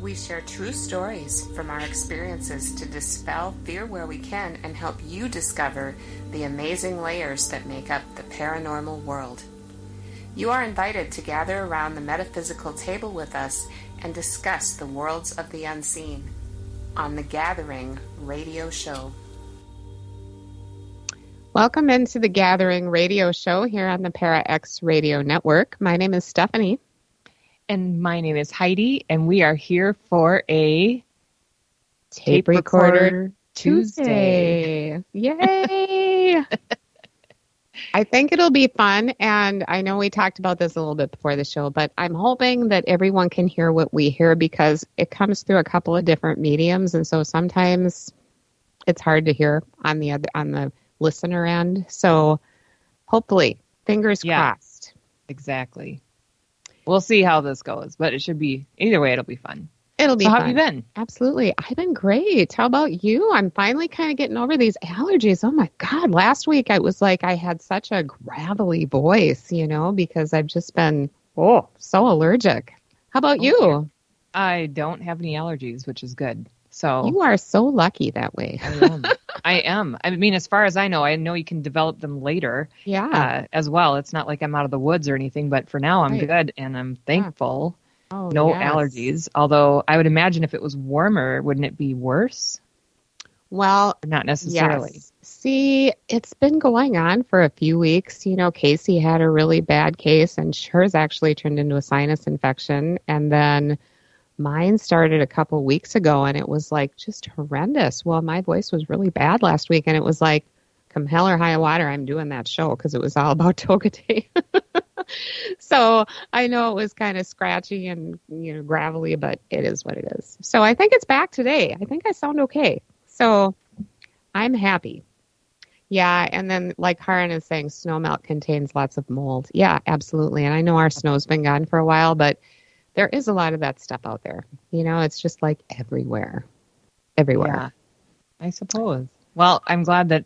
We share true stories from our experiences to dispel fear where we can and help you discover the amazing layers that make up the paranormal world. You are invited to gather around the metaphysical table with us and discuss the worlds of the unseen on the Gathering radio show. Welcome into the Gathering radio show here on the Para X Radio Network. My name is Stephanie. And my name is Heidi, and we are here for a Tape, Tape Recorder, Recorder Tuesday. Yay! I think it'll be fun. And I know we talked about this a little bit before the show, but I'm hoping that everyone can hear what we hear because it comes through a couple of different mediums. And so sometimes it's hard to hear on the other, on the listener end. So hopefully, fingers Yeah. crossed. exactly. We'll see how this goes, but it should be either way. It'll be fun. It'll be So how have you been? Absolutely. I've been great. How about you? I'm finally kind of getting over these allergies. Oh my God. Last week I was like, I had such a gravelly voice, you know, because I've just been, oh, so allergic. How about Oh, you? I don't have any allergies, which is good. So You are so lucky that way. I am. I am. I mean, as far as I know, I know you can develop them later Yeah. uh, as well. It's not like I'm out of the woods or anything, but for now, I'm Right. good and I'm thankful. oh, No yes. allergies. Although I would imagine if it was warmer, wouldn't it be worse? Well, not necessarily. Yes. See, it's been going on for a few weeks. You know, Casey had a really bad case, and hers actually turned into a sinus infection. And then mine started a couple weeks ago, and it was like just horrendous. Well, my voice was really bad last week, and it was like, come hell or high water, I'm doing that show because it was all about Tokitae. so I know it was kind of scratchy and you know gravelly, but it is what it is. So I think it's back today. I think I sound okay. So I'm happy. Yeah, and then like Haran is saying, snow melt contains lots of mold. Yeah, absolutely. And I know our snow's been gone for a while, but there is a lot of that stuff out there. You know, it's just like everywhere, everywhere. Yeah, I suppose. Well, I'm glad that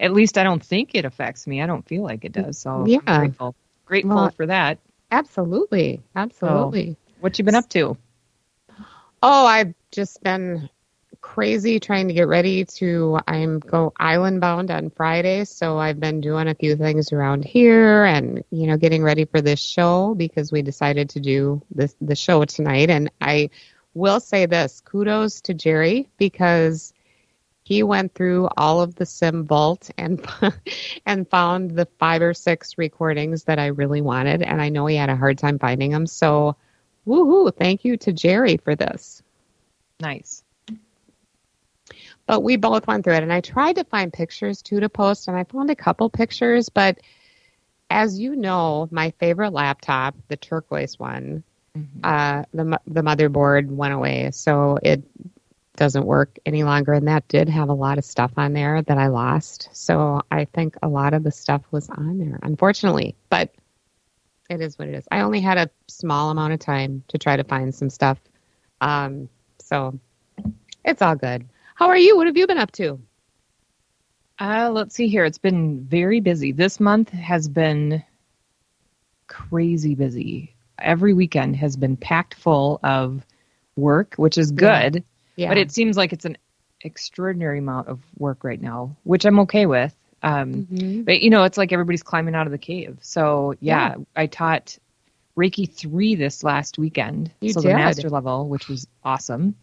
at least I don't think it affects me. I don't feel like it does. So Yeah. I'm grateful. Grateful Well- for that. Absolutely, absolutely. What you been up to? Oh, I've just been crazy trying to get ready to I'm go island bound on Friday, so I've been doing a few things around here and you know getting ready for this show because we decided to do this the show tonight. And I will say this, kudos to Jerry because he went through all of the sim vault and and found the five or six recordings that I really wanted. And I know he had a hard time finding them. So woohoo thank you to Jerry for this. Nice. But we both went through it. And i tried to find pictures too to post and i found a couple pictures but as you know my favorite laptop the turquoise one Mhm. uh, the, the motherboard went away so it doesn't work any longer and that did have a lot of stuff on there that i lost. So i think a lot of the stuff was on there unfortunately but it is what it is. I only had a small amount of time to try to find some stuff. Um, so it's all good how are you what have you been up to Uh, let's see here. It's been very busy. This month has been crazy busy. Every weekend has been packed full of work, which is good. yeah But it seems like it's an extraordinary amount of work right now, which I'm okay with. Um, Mhm. But you know, it's like everybody's climbing out of the cave. So yeah, I taught Reiki 3 this last weekend. You so did. the master level, which was awesome.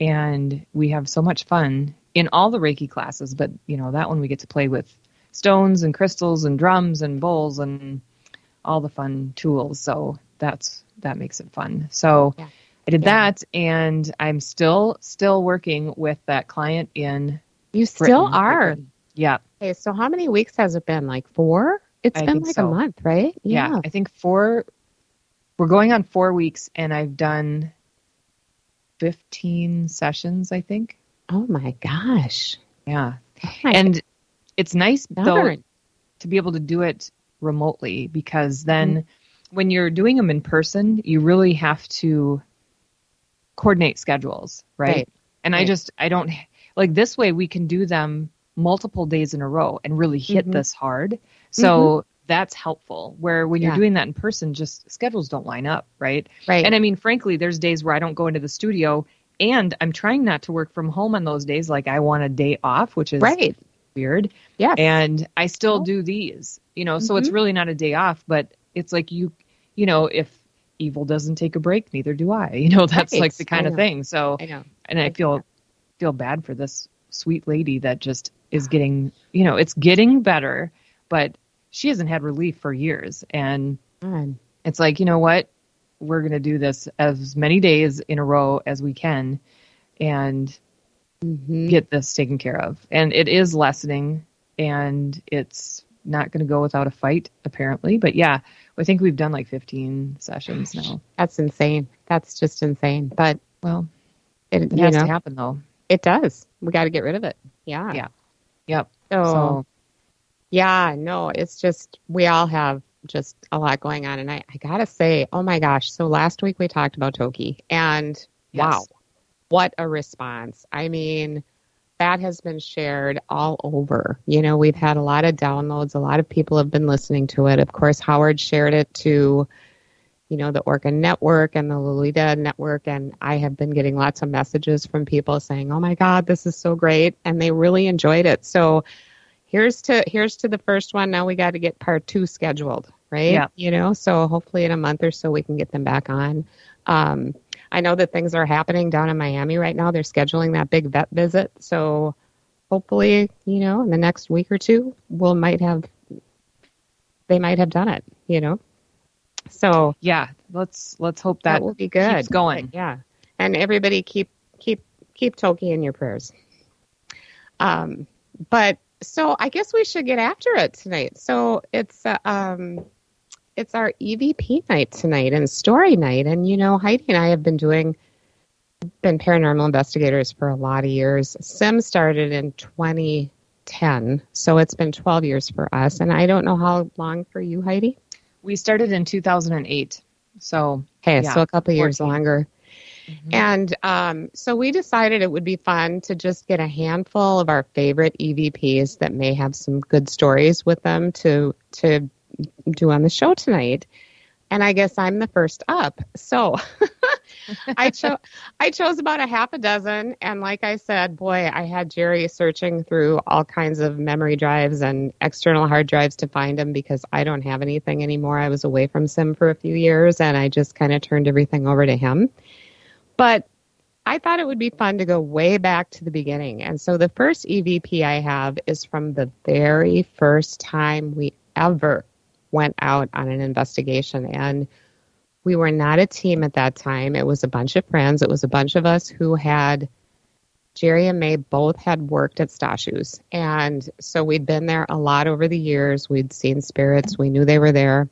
And we have so much fun in all the Reiki classes, but you know, that one we get to play with stones and crystals and drums and bowls and all the fun tools. So that's that makes it fun. So Yeah. I did Yeah. that and I'm still still working with that client in You still Britain. are. Yeah. Okay, so how many weeks has it been? Like four? It's I been like so. a month, right? yeah i think four we're going on four weeks and i've done 15 sessions i think. Oh my gosh. yeah. Oh my and it's nice though to be able to do it remotely because then when you're doing them in person you really have to coordinate schedules right, Right. and i just i don't like this way we can do them multiple days in a row and really hit Mhm. this hard. So that's helpful where when you're doing that in person just schedules don't line up right right. and I mean, frankly, there's days where I don't go into the studio and I'm trying not to work from home on those days. Like I want a day off, which is right. weird. Yeah. And I still Oh. do these, you know, so it's Mhm. really not a day off, but it's like you, you know, if evil doesn't take a break, neither do I. You know, that's Right. like the kind of thing. So, I know. and I feel, feel bad for this sweet lady that just is getting, you know, it's getting better, but she hasn't had relief for years. And God. it's like you know what we're going to do this as many days in a row as we can and Mhm. get this taken care of and it is lessening and it's not going to go without a fight apparently but yeah i think we've done like 15 sessions now That's insane. That's just insane. But well it, it has know, to happen though it does. We got to get rid of it. Yeah. Yeah. yep So, so yeah, no, it's just we all have just a lot going on, and I, I gotta say, oh my gosh. So last week we talked about Toki, and Yes. wow, what a response! I mean, that has been shared all over. You know, we've had a lot of downloads. A lot of people have been listening to it. Of course, Howard shared it to, you know, the Orca Network and the Lolita Network, and I have been getting lots of messages from people saying, "Oh my God, this is so great," and they really enjoyed it. So here's to here's to the first one. Now we got to get part two scheduled, right? Yeah. You know, so hopefully in a month or so we can get them back on. Um, I know that things are happening down in Miami right now. They're scheduling that big vet visit, so hopefully, you know, in the next week or two, we'll might have they might have done it. You know, so yeah let's let's hope that, that, will be good. keeps going Yeah, and everybody keep keep keep Toki in your prayers. Um, but so I guess we should get after it tonight. So it's uh, um, it's our EVP night tonight and story night, and you know Heidi and I have been doing been paranormal investigators for a lot of years. Sim started in 2010, so it's been 12 years for us, and I don't know how long for you, Heidi. we started in 2008 so Okay, Yeah, so a couple years longer. Mhm. And um, so we decided it would be fun to just get a handful of our favorite EVPs that may have some good stories with them to to do on the show tonight. And I guess I'm the first up. So I chose I chose about a half a dozen and like I said, boy, I had Jerry searching through all kinds of memory drives and external hard drives to find them because I don't have anything anymore. I was away from Sim for a few years and I just kind of turned everything over to him. But I thought it would be fun to go way back to the beginning. And so the first EVP I have is from the very first time we ever went out on an investigation. And we were not a team at that time. It was a bunch of friends. It was a bunch of us who had, Jerry and May both had worked at Stashu's. And so we'd been there a lot over the years. We'd seen spirits. We knew they were there.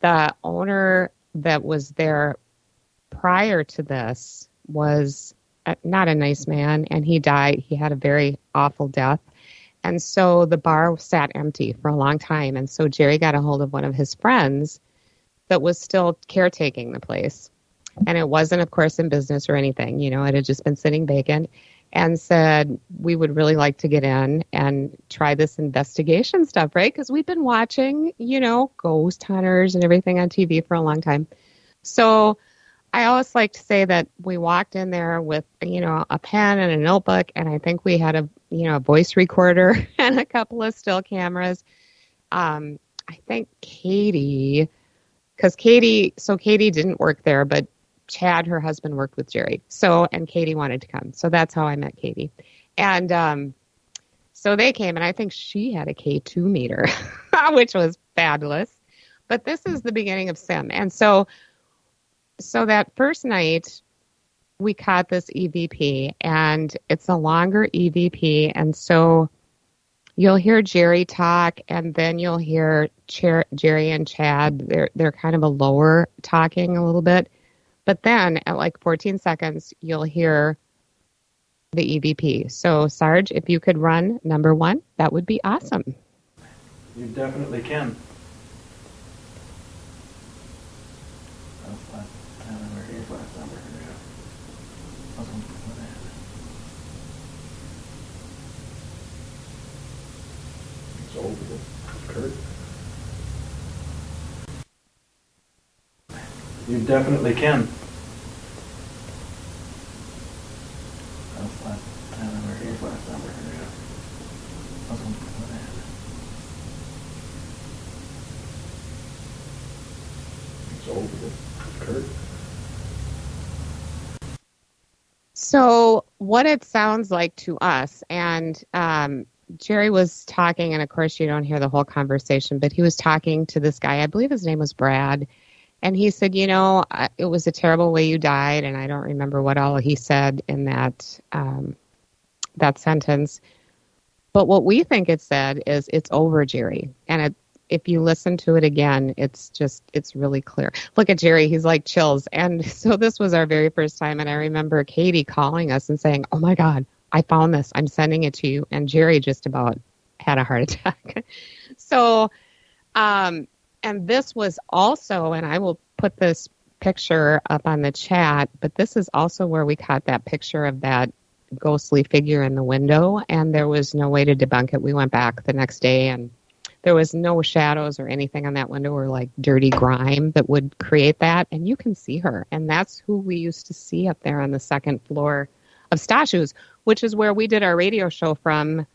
The owner that was there prior to this was not a nice man and he died. He had a very awful death. And so the bar sat empty for a long time. And so Jerry got a hold of one of his friends that was still caretaking the place. And it wasn't, of course, in business or anything. You know, it had just been sitting vacant and said, We would really like to get in and try this investigation stuff, right? Because we've been watching, you know, ghost hunters and everything on TV for a long time. So I always like to say that we walked in there with, you know, a pen and a notebook, and I think we had a, you know, a voice recorder and a couple of still cameras. Um, I think Katie because Katie, so Katie didn't work there, but Chad, her husband, worked with Jerry. So, and Katie wanted to come. So that's how I met Katie. And um, so they came, and I think she had a K2 meter, which was fabulous. But this is the beginning of Sim. And so, so that first night, we caught this EVP, and it's a longer EVP. And so you'll hear Jerry talk, and then you'll hear Cher- Jerry and Chad. They're they're kind of a lower talking a little bit, but then at like 14 seconds, you'll hear the EVP. So Sarge, if you could run number one, that would be awesome. You definitely can. You definitely can. So, what it sounds like to us, and um, Jerry was talking, and of course, you don't hear the whole conversation, but he was talking to this guy. I believe his name was Brad. And he said, You know, it was a terrible way you died. And I don't remember what all he said in that, um, that sentence. But what we think it said is, It's over, Jerry. And it, if you listen to it again, it's just, it's really clear. Look at Jerry, he's like chills. And so this was our very first time. And I remember Katie calling us and saying, Oh my God, I found this. I'm sending it to you. And Jerry just about had a heart attack. so, um, and this was also, and I will put this picture up on the chat, but this is also where we caught that picture of that ghostly figure in the window, and there was no way to debunk it. We went back the next day, and there was no shadows or anything on that window or like dirty grime that would create that, and you can see her, and that's who we used to see up there on the second floor of Stashu's, which is where we did our radio show from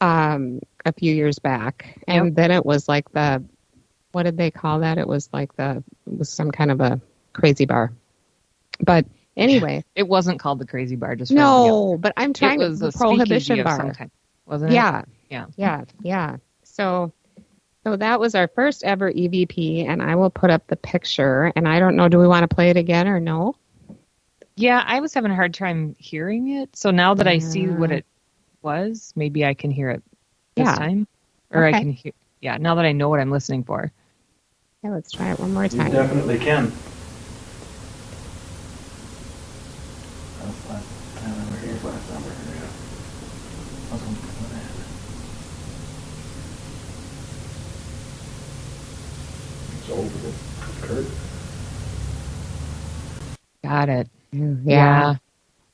um, a few years back. And yep. then it was like the, what did they call that? It was like the, it was some kind of a crazy bar. But anyway. It wasn't called the crazy bar, just No, but I'm trying it was to, the prohibition bar. wasn't it? Yeah. Yeah. Yeah. Yeah. So, so that was our first ever EVP, and I will put up the picture. And I don't know, do we want to play it again or no? Yeah, I was having a hard time hearing it. So now that I see what it was, maybe I can hear it this yeah. time. Or okay. I can hear yeah, now that I know what I'm listening for. Yeah, let's try it one more time. You definitely can. Got it. Yeah. yeah.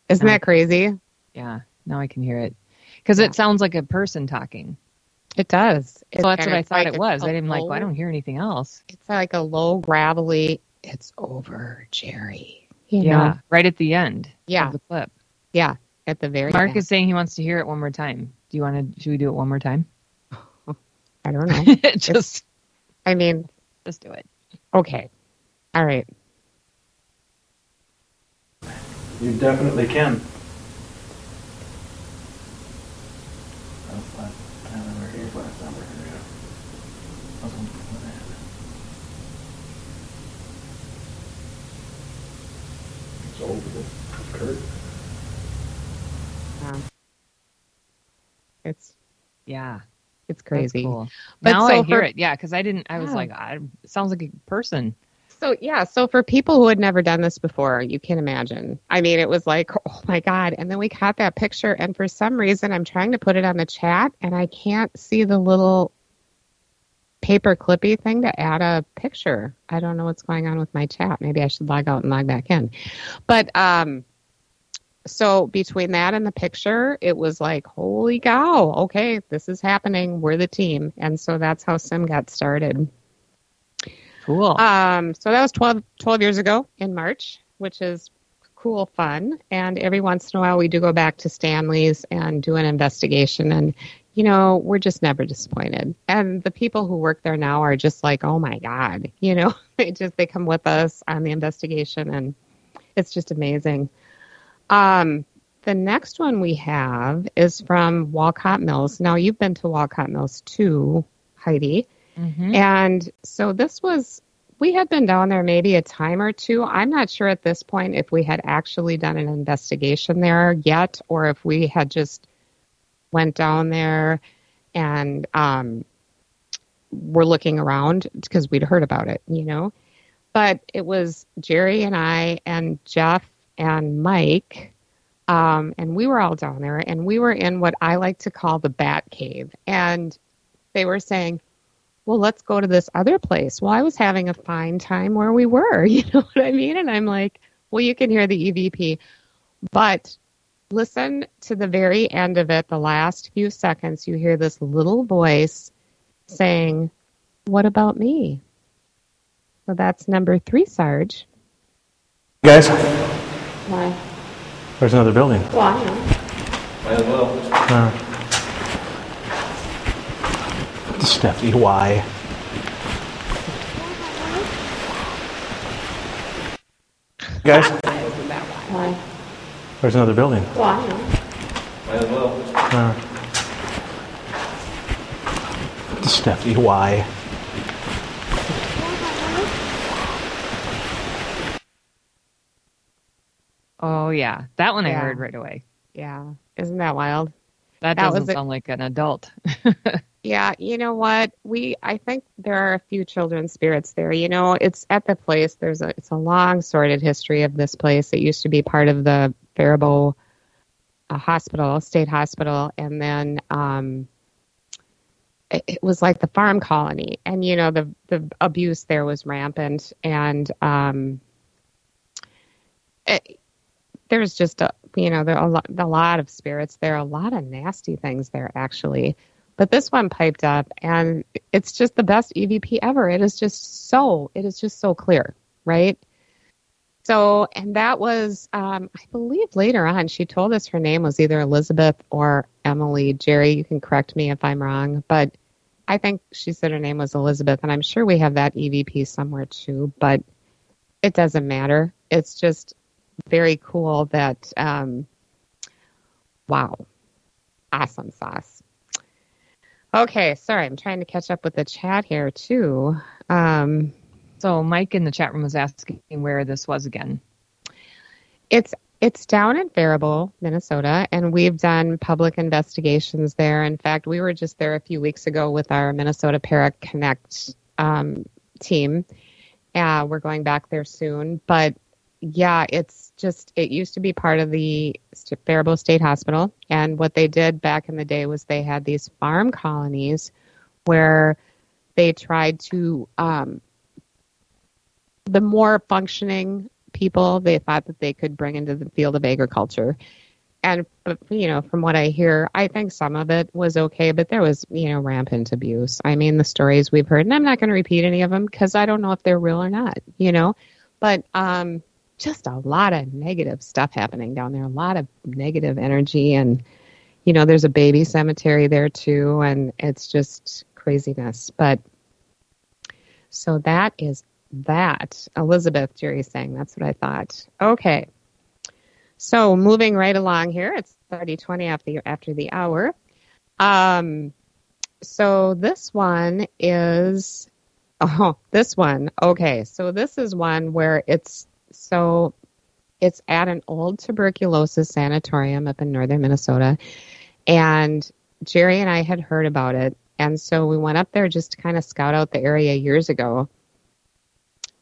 Isn't that crazy? Yeah. Now I can hear it. Because yeah. it sounds like a person talking. It does. It's well, that's what I thought like it was. I didn't like, well, I don't hear anything else. It's like a low, gravelly, it's over, Jerry. You yeah. Know? Right at the end yeah. of the clip. Yeah. At the very Mark end. is saying he wants to hear it one more time. Do you want to, should we do it one more time? I don't know. just, it's, I mean, just do it. Okay. All right. You definitely can. It's over Kurt. Yeah. It's yeah. It's crazy. Cool. But now so I hear for, it. Yeah, because I didn't. I was yeah. like, I, sounds like a person. So yeah, so for people who had never done this before, you can imagine. I mean, it was like, oh my god! And then we caught that picture, and for some reason, I'm trying to put it on the chat, and I can't see the little paper clippy thing to add a picture. I don't know what's going on with my chat. Maybe I should log out and log back in. But um, so between that and the picture, it was like, holy cow! Okay, this is happening. We're the team, and so that's how Sim got started. Cool. Um, so that was 12, 12 years ago in March, which is cool fun. And every once in a while, we do go back to Stanley's and do an investigation. And you know, we're just never disappointed. And the people who work there now are just like, oh my God, you know, they just, they come with us on the investigation and it's just amazing. Um, the next one we have is from Walcott Mills. Now, you've been to Walcott Mills too, Heidi. Mm-hmm. And so this was, we had been down there maybe a time or two. I'm not sure at this point if we had actually done an investigation there yet or if we had just went down there and um, were looking around because we'd heard about it, you know. But it was Jerry and I and Jeff and Mike. Um, and we were all down there and we were in what I like to call the bat cave. And they were saying, well, let's go to this other place. Well, I was having a fine time where we were, you know what I mean? And I'm like, well, you can hear the EVP, but listen to the very end of it, the last few seconds, you hear this little voice saying, what about me? So that's number three, Sarge. Guys, Why? there's another building. Well, I know. Might as well. Uh, Stephanie, why? Guys, Why? there's another building. Well, I know. Might as well. Uh, Stephanie, why? Oh yeah, that one I heard right away. Yeah. Isn't that wild? That, That doesn't a- sound like an adult. Yeah, you know what? We I think there are a few children's spirits there. You know, it's at the place. There's a it's a long sordid history of this place. It used to be part of the Faribault uh, Hospital, State Hospital, and then um, it, it was like the farm colony. And you know, the the abuse there was rampant, and um, it, there's just a you know there are a lot, a lot of spirits there, are a lot of nasty things there actually. But this one piped up, and it's just the best EVP ever. It is just so, it is just so clear, right? So, and that was, um, I believe later on, she told us her name was either Elizabeth or Emily. Jerry, you can correct me if I'm wrong, but I think she said her name was Elizabeth, and I'm sure we have that EVP somewhere too, but it doesn't matter. It's just very cool that, um, wow, awesome sauce. Okay, sorry, I'm trying to catch up with the chat here too. Um, so Mike in the chat room was asking where this was again. it's it's down in Faribault, Minnesota, and we've done public investigations there. In fact, we were just there a few weeks ago with our Minnesota Para Connect um, team. Uh, we're going back there soon, but yeah, it's just it used to be part of the Faribault State Hospital, and what they did back in the day was they had these farm colonies where they tried to um, the more functioning people they thought that they could bring into the field of agriculture. And you know, from what I hear, I think some of it was okay, but there was you know rampant abuse. I mean, the stories we've heard, and I'm not going to repeat any of them because I don't know if they're real or not. You know, but um, just a lot of negative stuff happening down there. A lot of negative energy, and you know, there's a baby cemetery there too, and it's just craziness. But so that is that. Elizabeth, Jerry's saying that's what I thought. Okay. So moving right along here, it's 3020 after the, after the hour. Um, so this one is, oh, this one. Okay. So this is one where it's, so it's at an old tuberculosis sanatorium up in northern Minnesota. And Jerry and I had heard about it. And so we went up there just to kind of scout out the area years ago.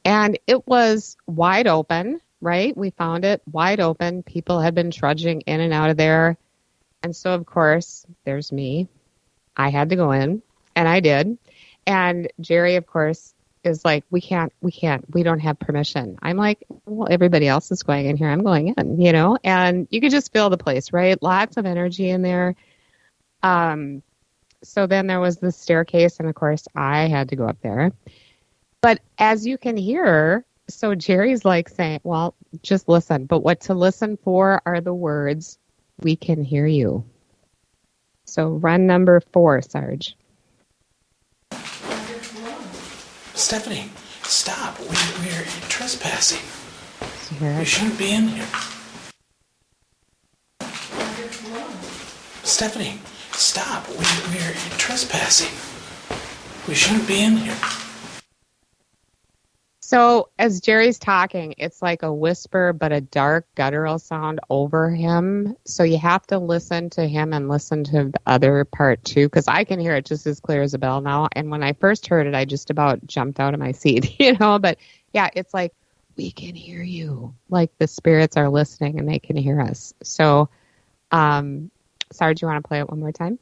And it was wide open, right? We found it wide open. People had been trudging in and out of there. And so, of course, there's me. I had to go in, and I did. And Jerry, of course, is like, we can't, we can't, we don't have permission. I'm like, well, everybody else is going in here. I'm going in, you know? And you could just feel the place, right? Lots of energy in there. Um, so then there was the staircase, and of course, I had to go up there. But as you can hear, so Jerry's like saying, well, just listen. But what to listen for are the words, we can hear you. So run number four, Sarge. Stephanie, stop. We, we're trespassing. We shouldn't be in here. Stephanie, stop. We, we're trespassing. We shouldn't be in here. So as Jerry's talking, it's like a whisper, but a dark guttural sound over him. So you have to listen to him and listen to the other part too, because I can hear it just as clear as a bell now. And when I first heard it, I just about jumped out of my seat, you know. But yeah, it's like we can hear you, like the spirits are listening and they can hear us. So, um, Sarge, you want to play it one more time?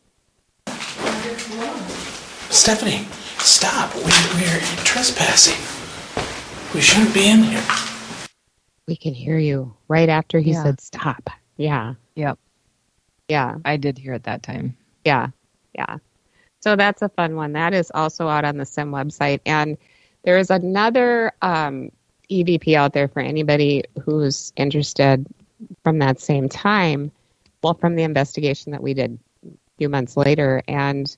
Stephanie, stop. We, we're trespassing. We shouldn't be in here. We can hear you. Right after he Yeah. said stop. Yeah, Yep. yeah. I did hear it that time. Yeah, yeah. So that's a fun one. That is also out on the SIM website. And there is another um, EVP out there for anybody who's interested from that same time. Well, from the investigation that we did a few months later. And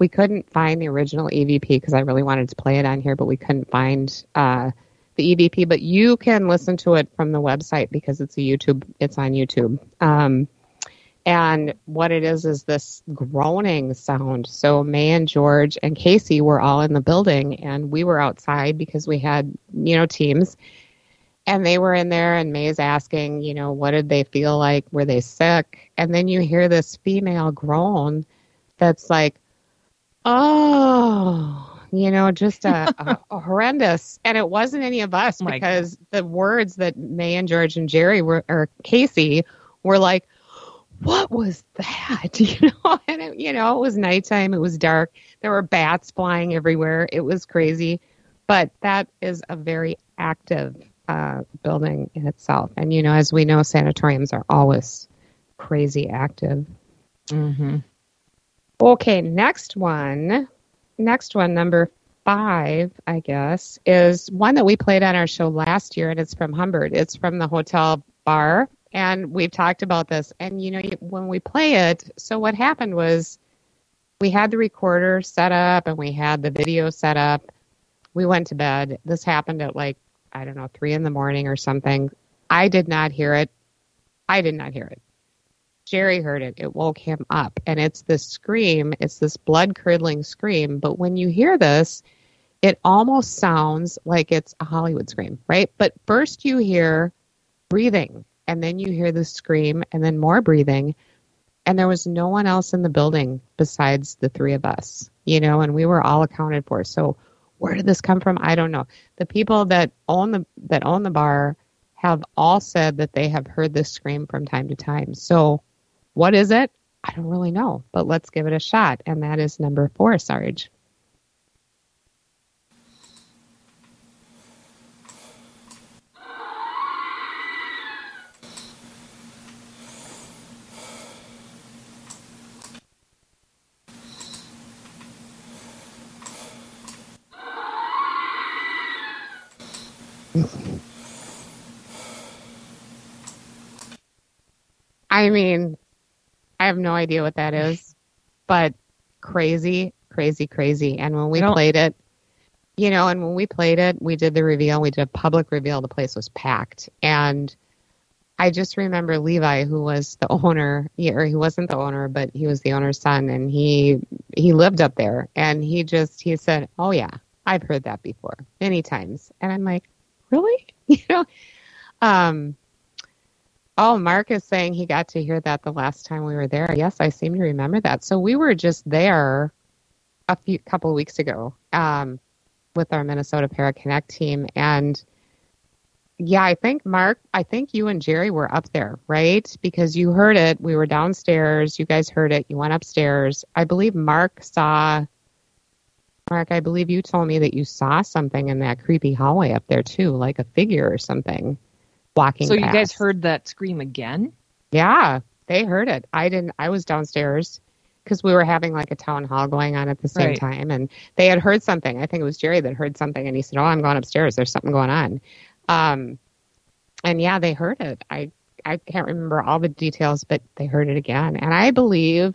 we couldn't find the original EVP because I really wanted to play it on here, but we couldn't find uh, the EVP. But you can listen to it from the website because it's a YouTube. It's on YouTube. Um, and what it is is this groaning sound. So May and George and Casey were all in the building, and we were outside because we had you know teams. And they were in there, and May's asking, you know, what did they feel like? Were they sick? And then you hear this female groan that's like, oh, you know, just a, a, a horrendous. And it wasn't any of us Oh my because the words that May and George and Jerry were, or Casey were like, what was that? You know, and it, you know, it was nighttime. It was dark. There were bats flying everywhere. It was crazy. But that is a very active uh, building in itself. And, you know, as we know, sanatoriums are always crazy active. Mm-hmm. Okay, next one. Next one, number five, I guess, is one that we played on our show last year, and it's from Humbert. It's from the hotel bar, and we've talked about this. And, you know, when we play it, so what happened was we had the recorder set up and we had the video set up. We went to bed. This happened at like, I don't know, three in the morning or something. I did not hear it. I did not hear it. Jerry heard it. It woke him up. And it's this scream, it's this blood curdling scream. But when you hear this, it almost sounds like it's a Hollywood scream, right? But first you hear breathing, and then you hear the scream, and then more breathing. And there was no one else in the building besides the three of us, you know, and we were all accounted for. So where did this come from? I don't know. The people that own the that own the bar have all said that they have heard this scream from time to time. So what is it? I don't really know, but let's give it a shot. And that is number four, Sarge. I mean, I have no idea what that is, but crazy, crazy, crazy. And when we played it, you know, and when we played it, we did the reveal, we did a public reveal, the place was packed. And I just remember Levi, who was the owner, or he wasn't the owner, but he was the owner's son, and he he lived up there. And he just he said, "Oh yeah, I've heard that before many times." And I'm like, "Really?" You know. Um, Oh, Mark is saying he got to hear that the last time we were there. Yes, I seem to remember that. So we were just there a few couple of weeks ago um, with our Minnesota Para Connect team, and yeah, I think Mark, I think you and Jerry were up there, right? Because you heard it. We were downstairs. You guys heard it. You went upstairs. I believe Mark saw. Mark, I believe you told me that you saw something in that creepy hallway up there too, like a figure or something walking. So you guys heard that scream again? Yeah, they heard it. I didn't. I was downstairs because we were having like a town hall going on at the same Right. time, and they had heard something. I think it was Jerry that heard something, and he said, "Oh, I'm going upstairs. There's something going on." Um, and yeah, they heard it. I I can't remember all the details, but they heard it again, and I believe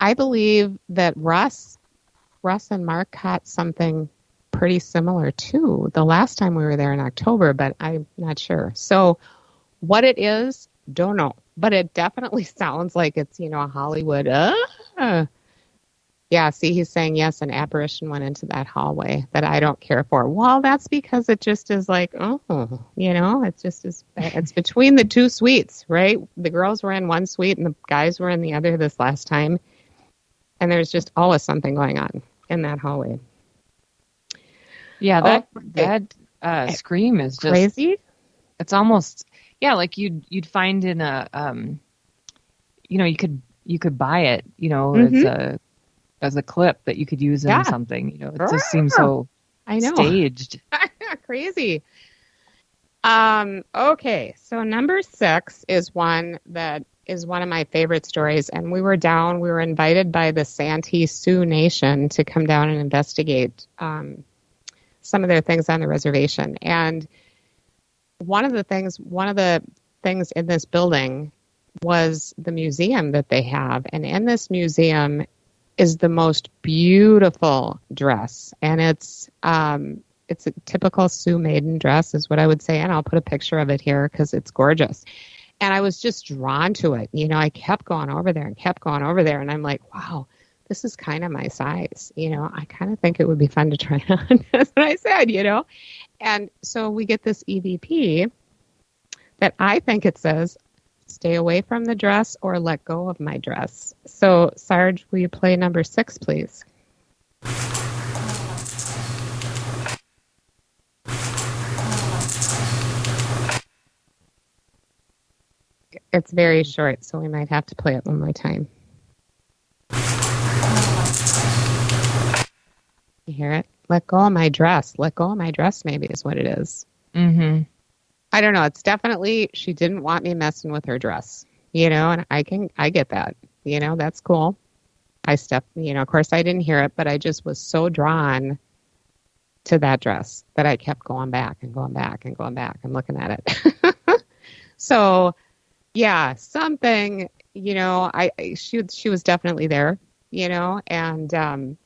I believe that Russ, Russ and Mark caught something pretty similar to the last time we were there in October, but I'm not sure. So, what it is, don't know, but it definitely sounds like it's you know a Hollywood. Uh, yeah, see, he's saying yes, an apparition went into that hallway that I don't care for. Well, that's because it just is like, oh, you know, it's just is it's between the two suites, right? The girls were in one suite and the guys were in the other this last time, and there's just always something going on in that hallway. Yeah, that Oh, that uh, scream is just Crazy. it's almost yeah, like you'd you'd find in a um you know, you could you could buy it, you know, as a as a clip that you could use in Yeah. something. You know, it just seems so I know. staged. Crazy. Um, okay, so number six is one that is one of my favorite stories, and we were down. We were invited by the Santee Sioux Nation to come down and investigate um, some of their things on the reservation. And one of the things, one of the things in this building was the museum that they have, and in this museum is the most beautiful dress, and it's um, it's a typical Sioux maiden dress, is what I would say, and I'll put a picture of it here because it's gorgeous. And I was just drawn to it. You know, I kept going over there and kept going over there, and I'm like, wow, this is kind of my size. You know, I kind of think it would be fun to try on. That's what I said. You know, and so we get this EVP that I think it says stay away from the dress or let go of my dress. So, Sarge, will you play number six, please? It's very short, so we might have to play it one more time. You hear it? Let go of my dress. Let go of my dress, maybe, is what it is. Mm-hmm. I don't know. It's definitely she didn't want me messing with her dress, you know, and I can I get that, you know, that's cool. I stepped, you know, of course I didn't hear it, but I just was so drawn to that dress that I kept going back and going back and going back and looking at it. so, yeah, something, you know, I I- she she was definitely there, you know, and um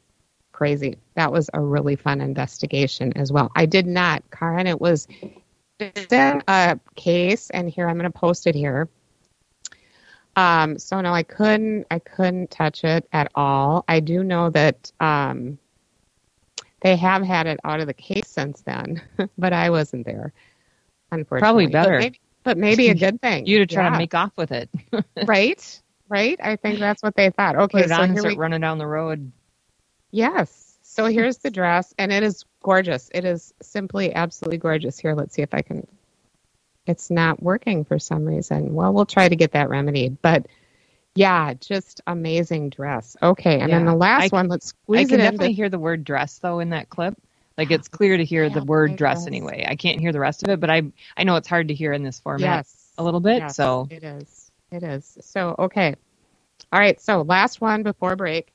crazy. That was a really fun investigation as well. I did not, Karen, it was in a case, and here I'm going to post it here. Um, so no, I couldn't. I couldn't touch it at all. I do know that um, they have had it out of the case since then, but I wasn't there. Unfortunately, Probably But better. maybe, but maybe a good thing. You to try Yeah. to make off with it. right, right. I think that's what they thought. Okay, so here start we running down the road. Yes. So here's the dress, and it is gorgeous. It is simply absolutely gorgeous. Here, let's see if I can. It's not working for some reason. Well, we'll try to get that remedied. But yeah, just amazing dress. Okay, and then the last I- one, let's I squeeze can it. I can definitely hear the word dress though in that clip. Like it's clear to hear the word it dress anyway. I can't hear the rest of it, but I I know it's hard to hear in this format yes, a little bit. Yes, So it is. It is. So okay. All right. So last one before break.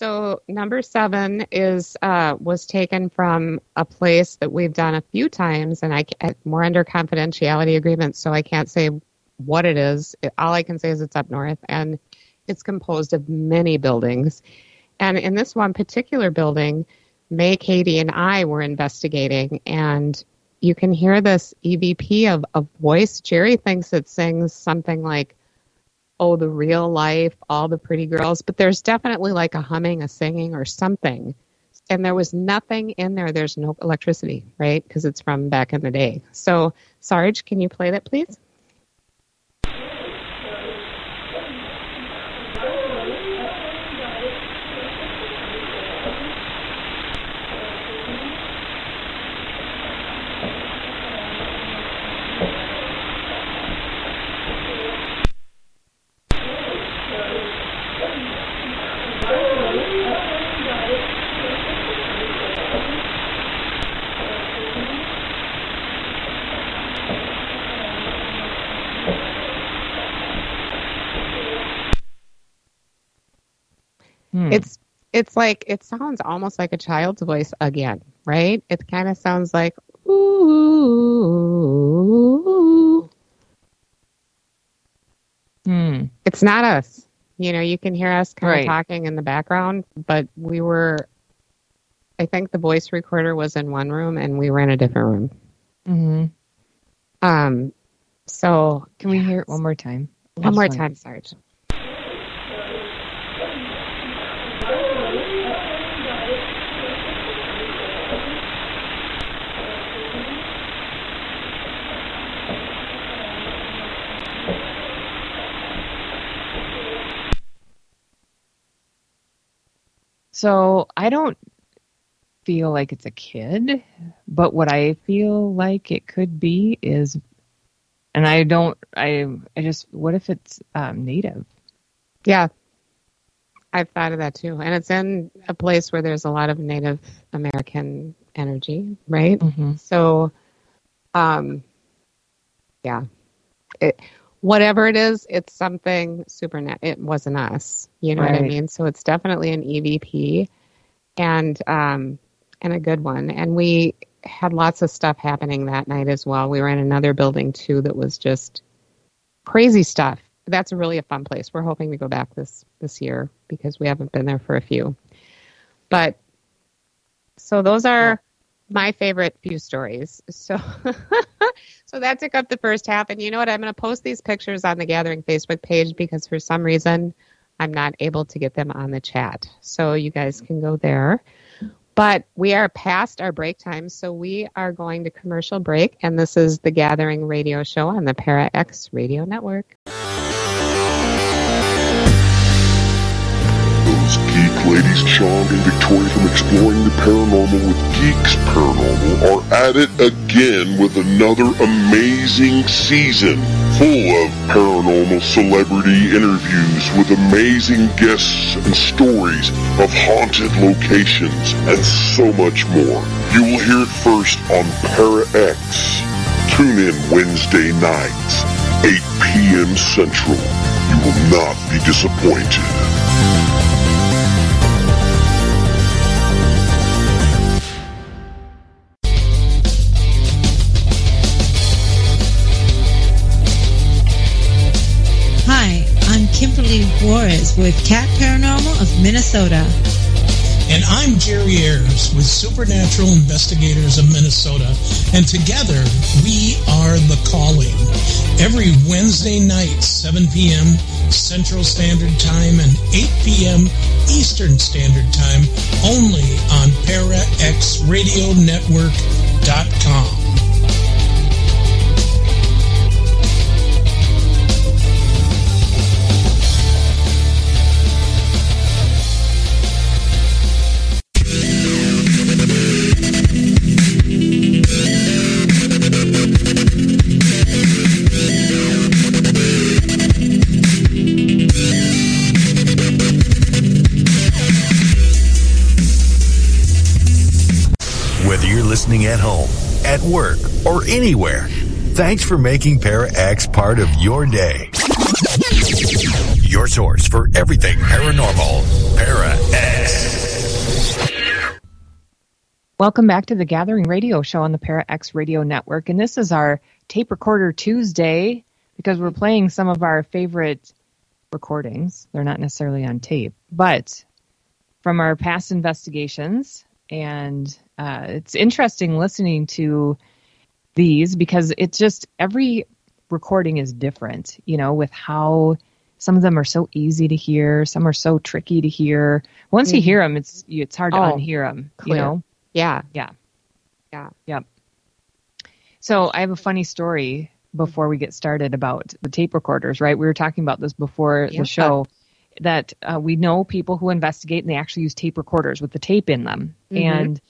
So number seven is uh, was taken from a place that we've done a few times, and I we're under confidentiality agreements, so I can't say what it is. All I can say is it's up north, and it's composed of many buildings. And in this one particular building, May, Katie, and I were investigating, and you can hear this EVP of a voice. Jerry thinks it sings something like, Oh, the real life, all the pretty girls, but there's definitely like a humming, a singing, or something. And there was nothing in there. There's no electricity, right? Because it's from back in the day. So, Sarge, can you play that, please? It's it's like it sounds almost like a child's voice again, right? It kind of sounds like ooh. Hmm. It's not us. You know, you can hear us kind Right. of talking in the background, but we were. I think the voice recorder was in one room and we were in a different room. hmm Um, so Can we hear it one more time? One more time, Sarge. So I don't feel like it's a kid, but what I feel like it could be is, and I don't, I, I just, what if it's um, native? Yeah, I've thought of that too, and it's in a place where there's a lot of Native American energy, right? Mm-hmm. So, um, yeah, it, whatever it is, it's something supernat. It wasn't us, you know what I mean? So it's definitely an EVP, and um, and a good one. And we had lots of stuff happening that night as well. We were in another building too that was just crazy stuff. That's really a fun place. We're hoping to go back this this year because we haven't been there for a few. But so those are my favorite few stories. So so that took up the first half and you know what? I'm going to post these pictures on the Gathering Facebook page because for some reason I'm not able to get them on the chat. So you guys can go there. But we are past our break time, so we are going to commercial break and this is the Gathering Radio show on the Para X Radio Network. Those geek ladies, Sean and Victoria from Exploring the Paranormal with Geeks Paranormal, are at it again with another amazing season full of paranormal celebrity interviews with amazing guests and stories of haunted locations and so much more. You will hear it first on Para X. Tune in Wednesday nights, 8 p.m. Central. You will not be disappointed. I'm Juarez with Cat Paranormal of Minnesota. And I'm Jerry Ayers with Supernatural Investigators of Minnesota. And together, we are The Calling. Every Wednesday night, 7 p.m. Central Standard Time and 8 p.m. Eastern Standard Time, only on ParaXRadioNetwork.com. at home, at work, or anywhere, thanks for making Para X part of your day. Your source for everything paranormal. Para X. Welcome back to the Gathering Radio Show on the Para X Radio Network. And this is our Tape Recorder Tuesday because we're playing some of our favorite recordings. They're not necessarily on tape, but from our past investigations. And uh, it's interesting listening to these because it's just every recording is different, you know, with how some of them are so easy to hear, some are so tricky to hear. Once you Mhm. hear them, it's it's hard to Oh, unhear them, you know. Yeah. Yeah. Yeah. Yep. So I have a funny story before we get started about the tape recorders, right? We were talking about this before Yeah. the show that uh, we know people who investigate and they actually use tape recorders with the tape in them. Mhm. And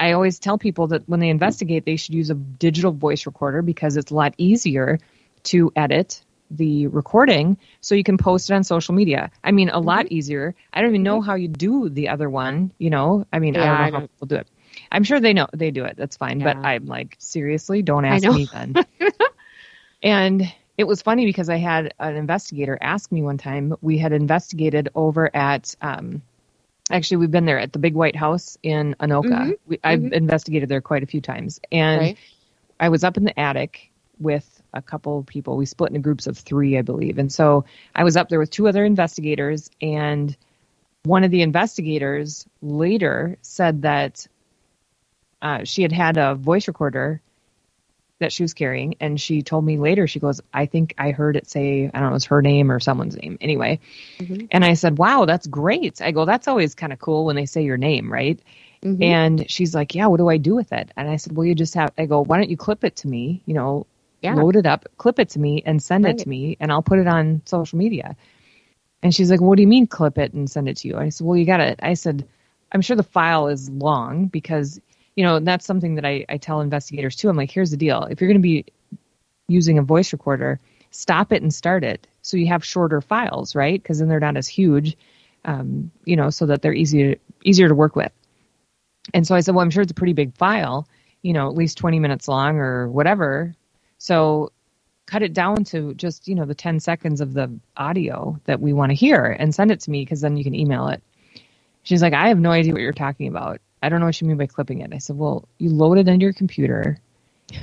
I always tell people that when they investigate, they should use a digital voice recorder because it's a lot easier to edit the recording so you can post it on social media. I mean, a lot easier. I don't even know how you do the other one, you know? I mean, I don't know I how don't- people do it. I'm sure they know they do it. That's fine. But I'm like, seriously, don't ask me then. and it was funny because I had an investigator ask me one time. We had investigated over at, um, actually, we've been there at the Big White House in Anoka. Mhm. We, I've Mhm. investigated there quite a few times, and Right. I was up in the attic with a couple people. We split into groups of three, I believe. And so I was up there with two other investigators, and one of the investigators later said that uh, she had had a voice recorder that she was carrying, and she told me later, she goes, I think I heard it say, I don't know, it was her name or someone's name. Anyway. Mm-hmm. And I said, Wow, that's great. I go, That's always kind of cool when they say your name, right? Mhm. And she's like, Yeah, what do I do with it? And I said, Well, you just have, I go, Why don't you clip it to me? You know, Yeah. load it up, clip it to me, and send it to me, and I'll put it on social media. And she's like, What do you mean clip it and send it to you? I said, Well, you got it. I said, I'm sure the file is long because, you know, that's something that I, I tell investigators too. I'm like, Here's the deal. If you're going to be using a voice recorder, stop it and start it so you have shorter files, right? Because then they're not as huge, um, you know, so that they're easier easier to work with. And so I said, well, I'm sure it's a pretty big file, you know, at least 20 minutes long or whatever. So cut it down to just, you know, the 10 seconds of the audio that we want to hear and send it to me because then you can email it. She's like, I have no idea what you're talking about. I don't know what you mean by clipping it. I said, well, you load it into your computer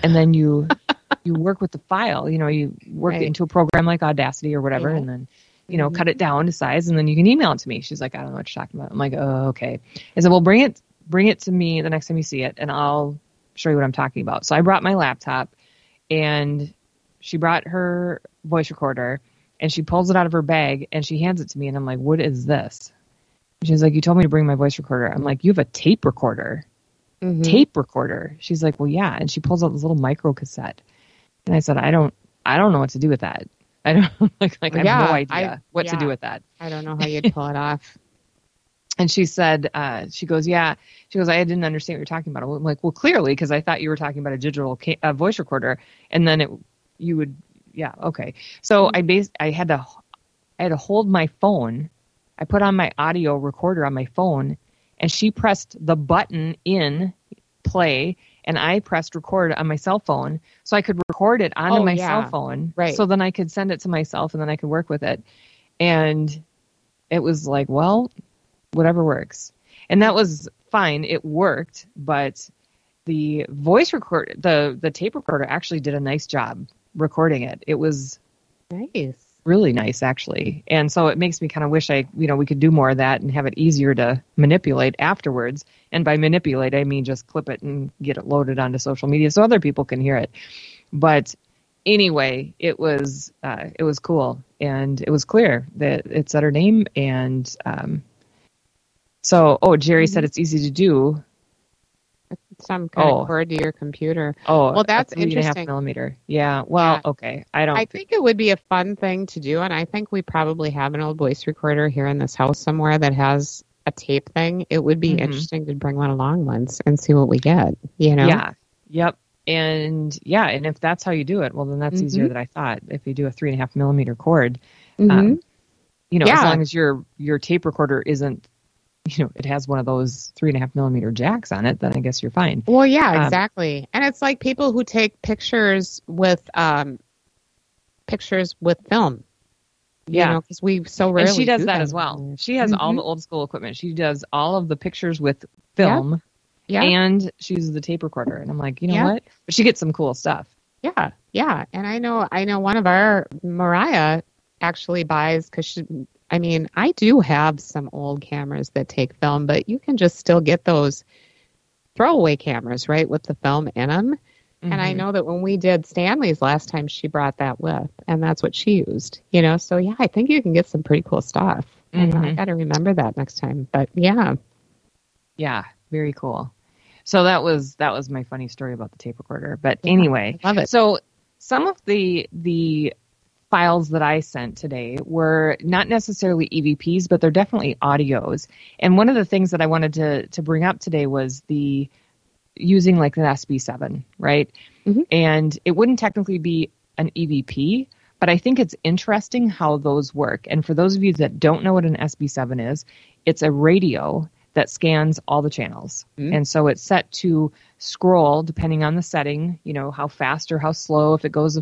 and then you you work with the file. You know, you work Right. it into a program like Audacity or whatever, Yeah. and then you know Mhm. cut it down to size, and then you can email it to me. She's like, I don't know what you're talking about. I'm like, oh, okay. I said, well, bring it bring it to me the next time you see it, and I'll show you what I'm talking about. So I brought my laptop, and she brought her voice recorder, and she pulls it out of her bag, and she hands it to me, and I'm like, what is this? She's like, you told me to bring my voice recorder. I'm like, you have a tape recorder Mhm. tape recorder. She's like, well, yeah. And she pulls out this little micro cassette. And I said, I don't, I don't know what to do with that. I don't like, like I have no idea I- what to do with that. I don't know how you'd pull it off. And she said, uh, she goes, yeah. She goes, I didn't understand what you're talking about. I'm like, well, clearly, because I thought you were talking about a digital ca- uh, voice recorder, and then it, you would, yeah, okay. So I bas I had to, I had to hold my phone. I put on my audio recorder on my phone, and she pressed the button in play, and I pressed record on my cell phone, so I could record it onto Oh, my yeah. cell phone, Right. So then I could send it to myself, and then I could work with it. And it was like, well, whatever works. And that was fine. It worked, but the voice record the the tape recorder actually did a nice job recording it. It was Nice. Really nice actually. And so it makes me kind of wish I, you know, we could do more of that and have it easier to manipulate afterwards. And by manipulate, I mean just clip it and get it loaded onto social media so other people can hear it. But anyway, it was uh, it was cool and it was clear that it said her name and um, so oh Jerry said it's easy to do. Some kind Oh. of cord to your computer. Oh, Well, that's a three and a half interesting. millimeter. Yeah. Well, Yeah. okay. I don't. I think it would be a fun thing to do, and I think we probably have an old voice recorder here in this house somewhere that has a tape thing. It would be Mhm. interesting to bring one along once and see what we get. You know? Yeah. Yep. And yeah, and if that's how you do it, well, then that's easier Mhm. than I thought. If you do a three and a half millimeter cord, Mhm. um, you know, as long as your your tape recorder isn't, you know, it has one of those three and a half millimeter jacks on it, then I guess you're fine. Well, yeah, Um, exactly. and it's like people who take pictures with um, pictures with film. You Yeah. because we so rarely. and she does do that as well. She has all Mhm. the old school equipment. She does all of the pictures with film, Yeah. and she uses the tape recorder. And I'm like, you know Yeah. what? But she gets some cool stuff. Yeah, yeah, and I know I know one of our Mariah actually buys because she. I mean, I do have some old cameras that take film, but you can just still get those throwaway cameras, right, with the film in them. And I Mhm. know that when we did Stanley's last time, she brought that with, and that's what she used. You know, so yeah, I think you can get some pretty cool stuff. And I got to remember that next time. But yeah, Yeah, very cool. So that was that was my funny story about the tape recorder. But anyway, I love it. So some of the the files that I sent today were not necessarily EVPs, but they're definitely audios. And one of the things that I wanted to to bring up today was the using like an SB7, right? Mhm. And it wouldn't technically be an EVP, but I think it's interesting how those work. And for those of you that don't know what an SB7 is, it's a radio that scans all the channels. Mhm. And so it's set to scroll depending on the setting, you know, how fast or how slow, if it goes,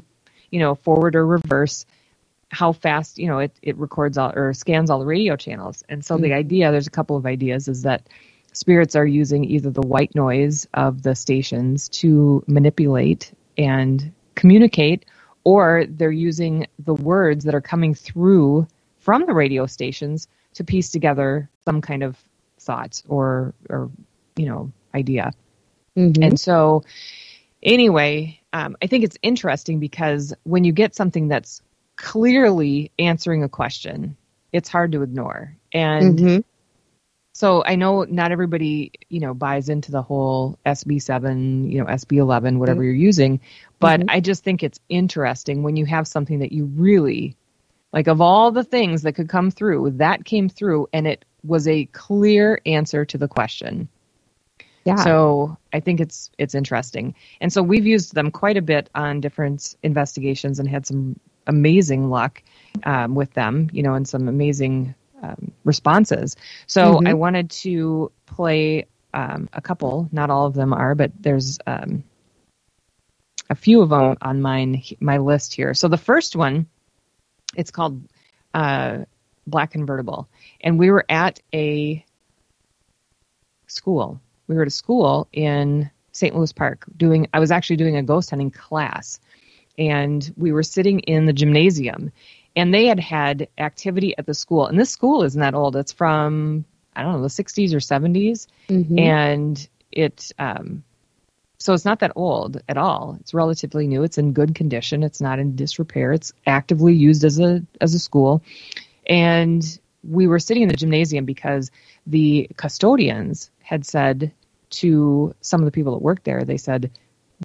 you know, forward or reverse, how fast, you know, it, it records all or scans all the radio channels. And so the Mhm. idea, there's a couple of ideas, is that spirits are using either the white noise of the stations to manipulate and communicate or they're using the words that are coming through from the radio stations to piece together some kind of thought or or you know idea. Mhm. And so, anyway, um, I think it's interesting because when you get something that's clearly answering a question, it's hard to ignore. And Mhm. so I know not everybody, you know, buys into the whole SB7, you know, SB11, whatever you're using, but Mhm. I just think it's interesting when you have something that you really like of all the things that could come through, that came through and it was a clear answer to the question. Yeah. So I think it's it's interesting, and so we've used them quite a bit on different investigations and had some amazing luck um, with them, you know, and some amazing um, responses. So Mhm. I wanted to play um, a couple. Not all of them are, but there's um, a few of them on mine my list here. So the first one, it's called uh, Black Convertible, and we were at a school. We were at a school in St. Louis Park doing. I was actually doing a ghost hunting class, and we were sitting in the gymnasium, and they had had activity at the school. And this school isn't that old. It's from I don't know the 60s or 70s, Mhm. and it um, so it's not that old at all. It's relatively new. It's in good condition. It's not in disrepair. It's actively used as a as a school, and we were sitting in the gymnasium because the custodians had said to some of the people that worked there, they said,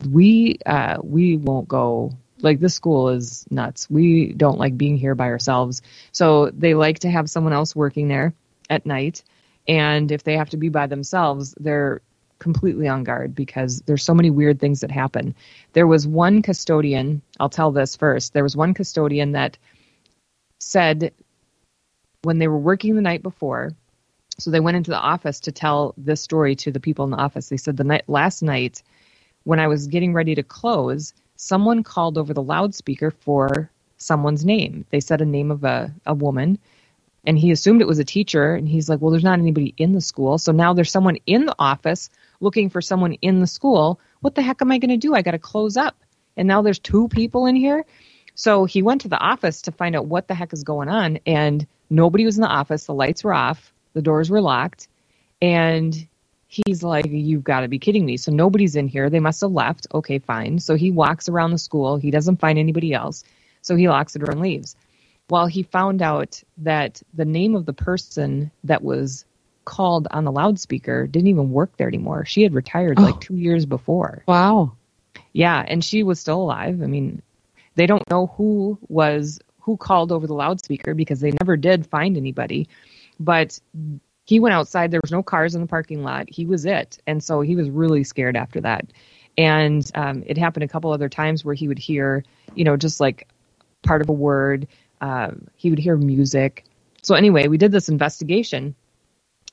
"We uh, we won't go. Like this school is nuts. We don't like being here by ourselves. So they like to have someone else working there at night, and if they have to be by themselves, they're completely on guard because there's so many weird things that happen. There was one custodian. I'll tell this first. There was one custodian that said when they were working the night before so they went into the office to tell this story to the people in the office. They said the night last night when I was getting ready to close, someone called over the loudspeaker for someone's name. They said a name of a, a woman and he assumed it was a teacher and he's like, Well, there's not anybody in the school. So now there's someone in the office looking for someone in the school. What the heck am I gonna do? I gotta close up. And now there's two people in here. So he went to the office to find out what the heck is going on and nobody was in the office. The lights were off. The doors were locked. And he's like, You've got to be kidding me. So nobody's in here. They must have left. Okay, fine. So he walks around the school. He doesn't find anybody else. So he locks the door and leaves. Well, he found out that the name of the person that was called on the loudspeaker didn't even work there anymore. She had retired like oh. two years before. Wow. Yeah, and she was still alive. I mean, they don't know who was who called over the loudspeaker because they never did find anybody. But he went outside. There was no cars in the parking lot. He was it, and so he was really scared after that. And um, it happened a couple other times where he would hear, you know, just like part of a word. Um, he would hear music. So anyway, we did this investigation,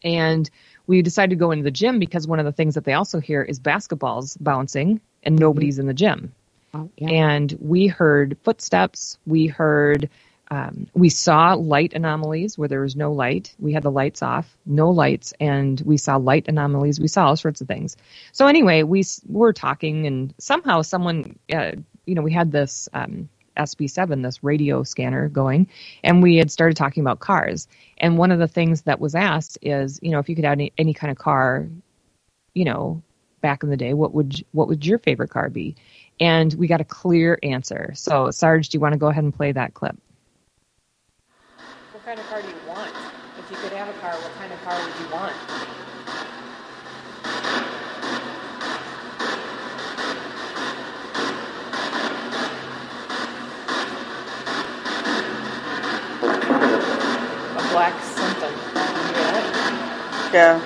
and we decided to go into the gym because one of the things that they also hear is basketballs bouncing, and nobody's in the gym Oh, yeah. and we heard footsteps. We heard, um, we saw light anomalies where there was no light. We had the lights off, no lights, and we saw light anomalies. We saw all sorts of things. So anyway, we were talking, and somehow someone, uh, you know, we had this um, SB7, this radio scanner going, and we had started talking about cars. And one of the things that was asked is, you know, if you could have any, any kind of car, you know, back in the day, what would what would your favorite car be? And we got a clear answer. So, Sarge, do you want to go ahead and play that clip? What kind of car do you want? If you could have a car, what kind of car would you want? A black something. You? Yeah.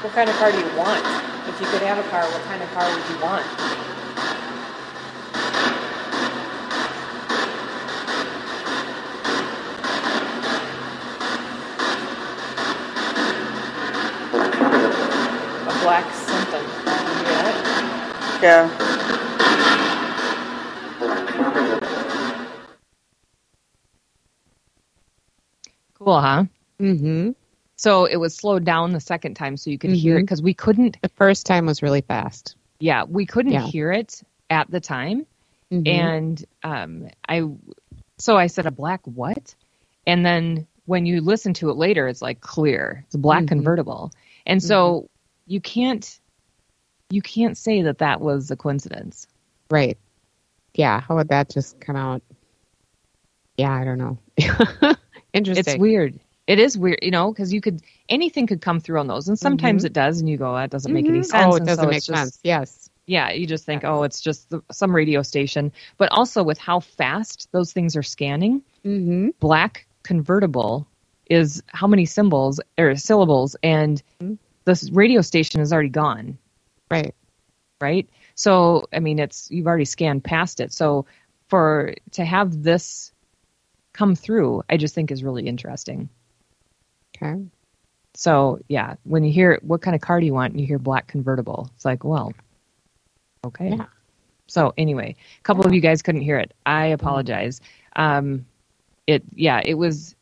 What kind of car do you want? If you could have a car, what kind of car would you want? Black something. You get it? Yeah. Cool, huh? Mm-hmm. So it was slowed down the second time so you could hear it because we couldn't. The first time was really fast. Yeah, we couldn't Yeah. hear it at the time, Mhm. and um, I. So I said a black what, and then when you listen to it later, it's like clear. It's a black Mhm. convertible, and so you can't. You can't say that that was a coincidence. Right. Yeah. How would that just come out? Yeah, I don't know. Interesting. It's weird. It is weird, you know, because you could anything could come through on those, and sometimes Mhm. it does, and you go, that doesn't make any Mhm. sense. Oh, it doesn't so make just- sense. Yes. Yeah, you just think, oh, it's just the, some radio station. But also with how fast those things are scanning, Mm-hmm. black convertible is how many symbols or syllables, and Mhm. The radio station is already gone, Right. right? So, I mean, it's you've already scanned past it. So, for to have this come through, I just think is really interesting. Okay. So yeah, when you hear what kind of car do you want, and you hear black convertible, it's like, well, okay. Yeah. So anyway, a couple of you guys couldn't hear it. I apologize. Um, it yeah, it was.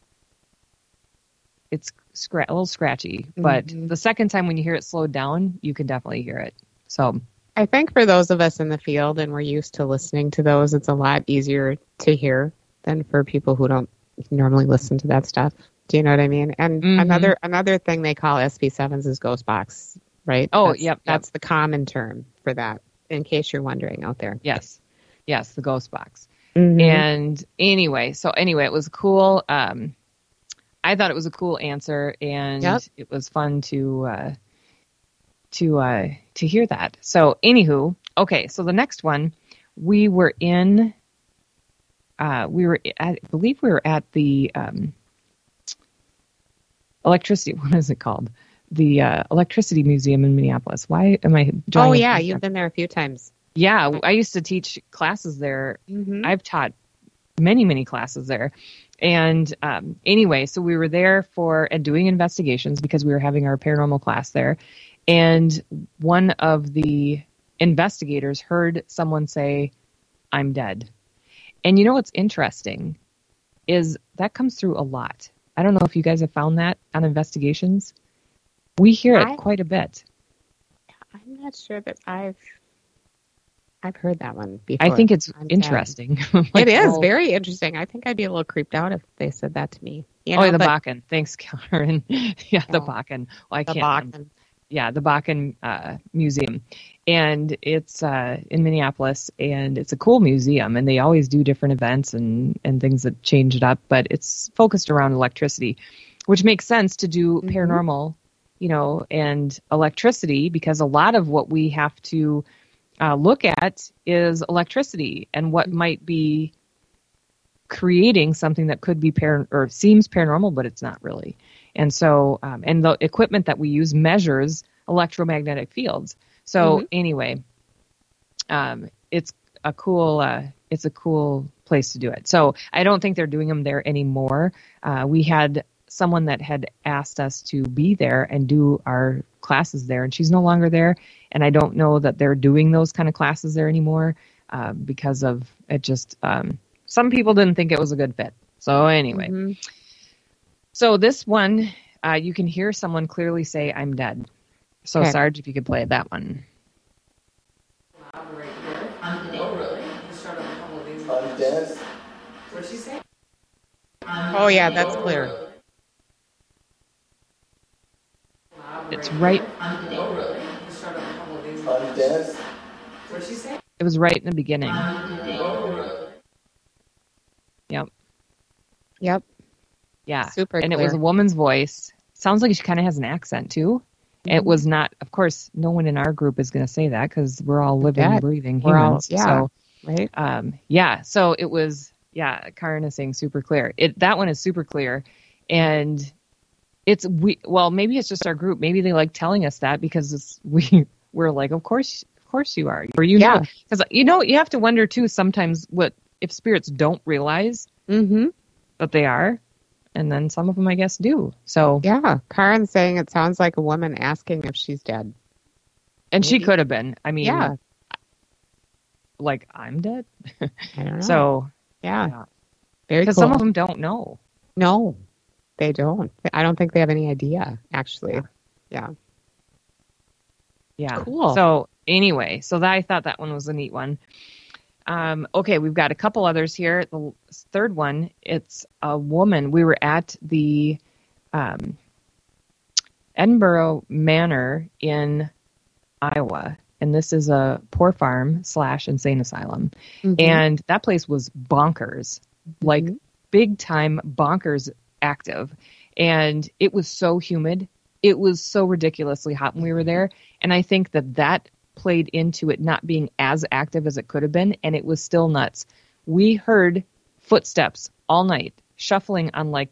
It's scra- a little scratchy, but Mhm. the second time when you hear it slowed down, you can definitely hear it. So I think for those of us in the field and we're used to listening to those, it's a lot easier to hear than for people who don't normally listen to that stuff. Do you know what I mean? And Mhm. another another thing they call SB7s is ghost box, right? Oh, That's- yep, yep. That's the common term for that. In case you're wondering out there. yes, yes, the ghost box. Mhm. And anyway, so anyway, it was cool. Um, I thought it was a cool answer, and Yep. it was fun to uh, to uh, to hear that. So, anywho, okay. So the next one, we were in. Uh, we were, at, I believe, we were at the um, electricity. What is it called? The uh, Electricity Museum in Minneapolis. Why am I? oh yeah, you've been there a few times. Yeah, I used to teach classes there Mm-hmm. I've taught many, many classes there. And um, anyway, so we were there for and doing investigations because we were having our paranormal class there. And one of the investigators heard someone say, I'm dead. And you know what's interesting is that comes through a lot. I don't know if you guys have found that on investigations. We hear it I- quite a bit. I'm not sure that I've I've heard that one before. I think it's I'm interesting. it Like, is well, very interesting. I think I'd be a little creeped out if they said that to me. You oh, the but Bakken. Thanks, Karen. yeah, the Oh. Bakken. Well, I the can't. Bakken. yeah, the Bakken uh, Museum, and it's uh, in Minneapolis, and it's a cool museum, and they always do different events and and things that change it up, but it's focused around electricity, which makes sense to do Mhm. paranormal, you know, and electricity because a lot of what we have to uh, look at is electricity and what might be creating something that could be par or seems paranormal, but it's not really. And so, um, and the equipment that we use measures electromagnetic fields. So Mhm. anyway, um, it's a cool, uh, it's a cool place to do it. So I don't think they're doing them there anymore. Uh, we had someone that had asked us to be there and do our classes there, and she's no longer there. And I don't know that they're doing those kind of classes there anymore uh, because of it. Just um, some people didn't think it was a good fit. So anyway, Mhm. so this one, uh, you can hear someone clearly say, "I'm dead." So Okay. Sarge, if you could play that one. Oh yeah, that's clear. It's right. It was right in the beginning. Yep. Yep. Yeah. Super and it was a woman's voice. Sounds like she kind of has an accent too. Mm-hmm. It was not, of course, no one in our group is going to say that because we're all living, breathing We're all- humans. yeah. So, Right. um, yeah. So it was, yeah. Karen is saying super clear. It that one is super clear, and it's we. Well, maybe it's just our group. Maybe they like telling us that because it's we. We're like, of course, of course you are. Or you Yeah. know, because you know you have to wonder too sometimes what if spirits don't realize Mm-hmm. that they are, and then some of them I guess do. So Yeah. Karen's saying it sounds like a woman asking if she's dead. and she could have been. I mean, Yeah. like I'm dead. I don't know. So yeah. yeah. Very because cool. some of them don't know. no. They don't. I don't think they have any idea, actually. Yeah. Yeah. Cool. So anyway, so that I thought that one was a neat one. Um, okay, we've got a couple others here. The third one, it's a woman. We were at the um, Edinburgh Manor in Iowa, and this is a poor farm slash insane asylum, Mhm. and that place was bonkers, like big time bonkers active, and it was so humid. It was so ridiculously hot when we were there, and I think that that played into it not being as active as it could have been, and it was still nuts. We heard footsteps all night, shuffling on like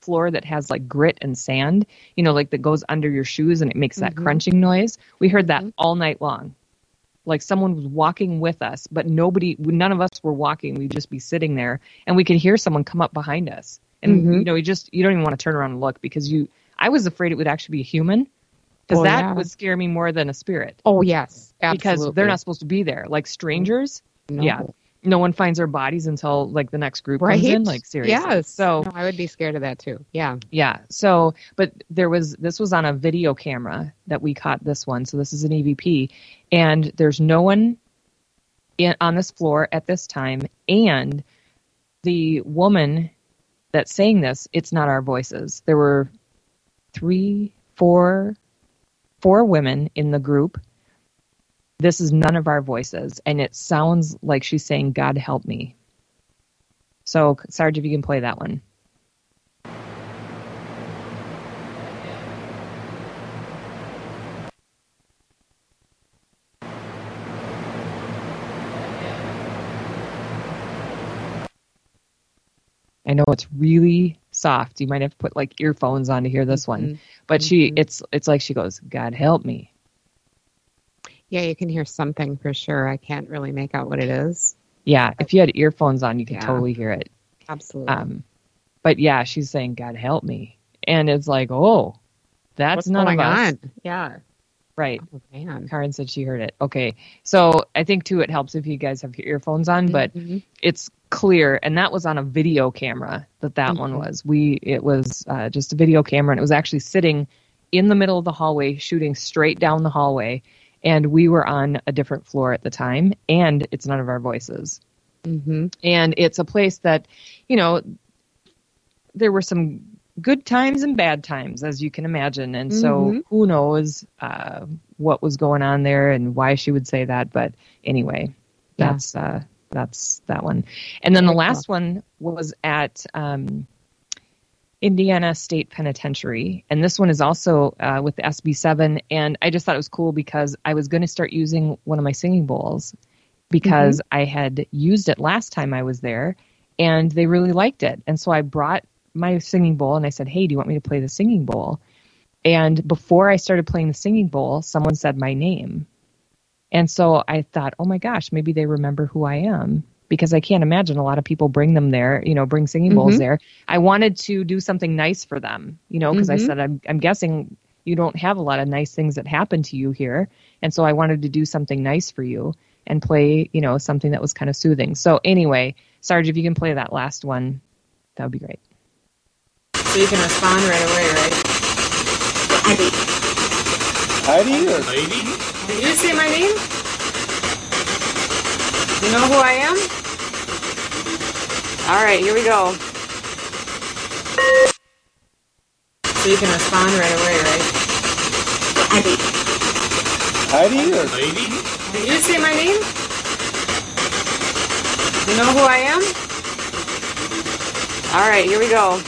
floor that has like grit and sand, you know, like that goes under your shoes and it makes that Mhm. crunching noise. We heard that all night long. Like someone was walking with us, but nobody, none of us were walking. We'd just be sitting there and we could hear someone come up behind us. And, Mhm. you know, you just, you don't even want to turn around and look because you, I was afraid it would actually be a human because Oh, that yeah. would scare me more than a spirit Oh, yes. because they're not supposed to be there. Like strangers, No. yeah. No one finds their bodies until like the next group Right? comes in. Like seriously. Yes. So No, I would be scared of that too. Yeah. yeah. So, but there was this was on a video camera that we caught this one. So this is an EVP, and there's no one in, on this floor at this time. And the woman that's saying this, it's not our voices. There were three, four, four women in the group. This is none of our voices, and it sounds like she's saying, "God help me." So, Sarge, if you can play that one. I know it's really soft. You might have to put like earphones on to hear this one. But she it's it's like she goes, "God help me." Yeah, you can hear something for sure. I can't really make out what it is. Yeah, if you had earphones on, you could Yeah. totally hear it. Absolutely. Um but yeah, she's saying, "God help me." And it's like, "Oh, that's What's none of us." on? Yeah. Right. Oh, man. Karen said she heard it. Okay. So I think too it helps if you guys have your earphones on, but Mhm. it's clear and that was on a video camera that that one Mhm. was. We it was uh, just a video camera and it was actually sitting in the middle of the hallway shooting straight down the hallway and we were on a different floor at the time and it's none of our voices. Mhm. And it's a place that, you know, there were some good times and bad times, as you can imagine. And so Mhm. who knows uh, what was going on there and why she would say that. But anyway, Yeah. that's uh, that's that one. And then the last one was at um, Indiana State Penitentiary, and this one is also uh, with the SB7. And I just thought it was cool because I was going to start using one of my singing bowls because I had used it last time I was there, and they really liked it. And so I brought my singing bowl and I said, "Hey, do you want me to play the singing bowl?" And before I started playing the singing bowl, someone said my name. And so I thought, oh my gosh, maybe they remember who I am because I can't imagine a lot of people bring them there, you know, bring singing bowls Mhm. there. I wanted to do something nice for them, you know, because I Mhm. said, I'm, I'm guessing you don't have a lot of nice things that happen to you here. And so I wanted to do something nice for you and play, you know, something that was kind of soothing. So anyway, Sarge, if you can play that last one, that would be great. So you can respond right away, right? Heidi. Heidi or lady? Did you say my name? You know who I am? All right, here we go. So you can respond right away, right? Heidi. Heidi or lady? Did you say my name? You know who I am? All right, here we go.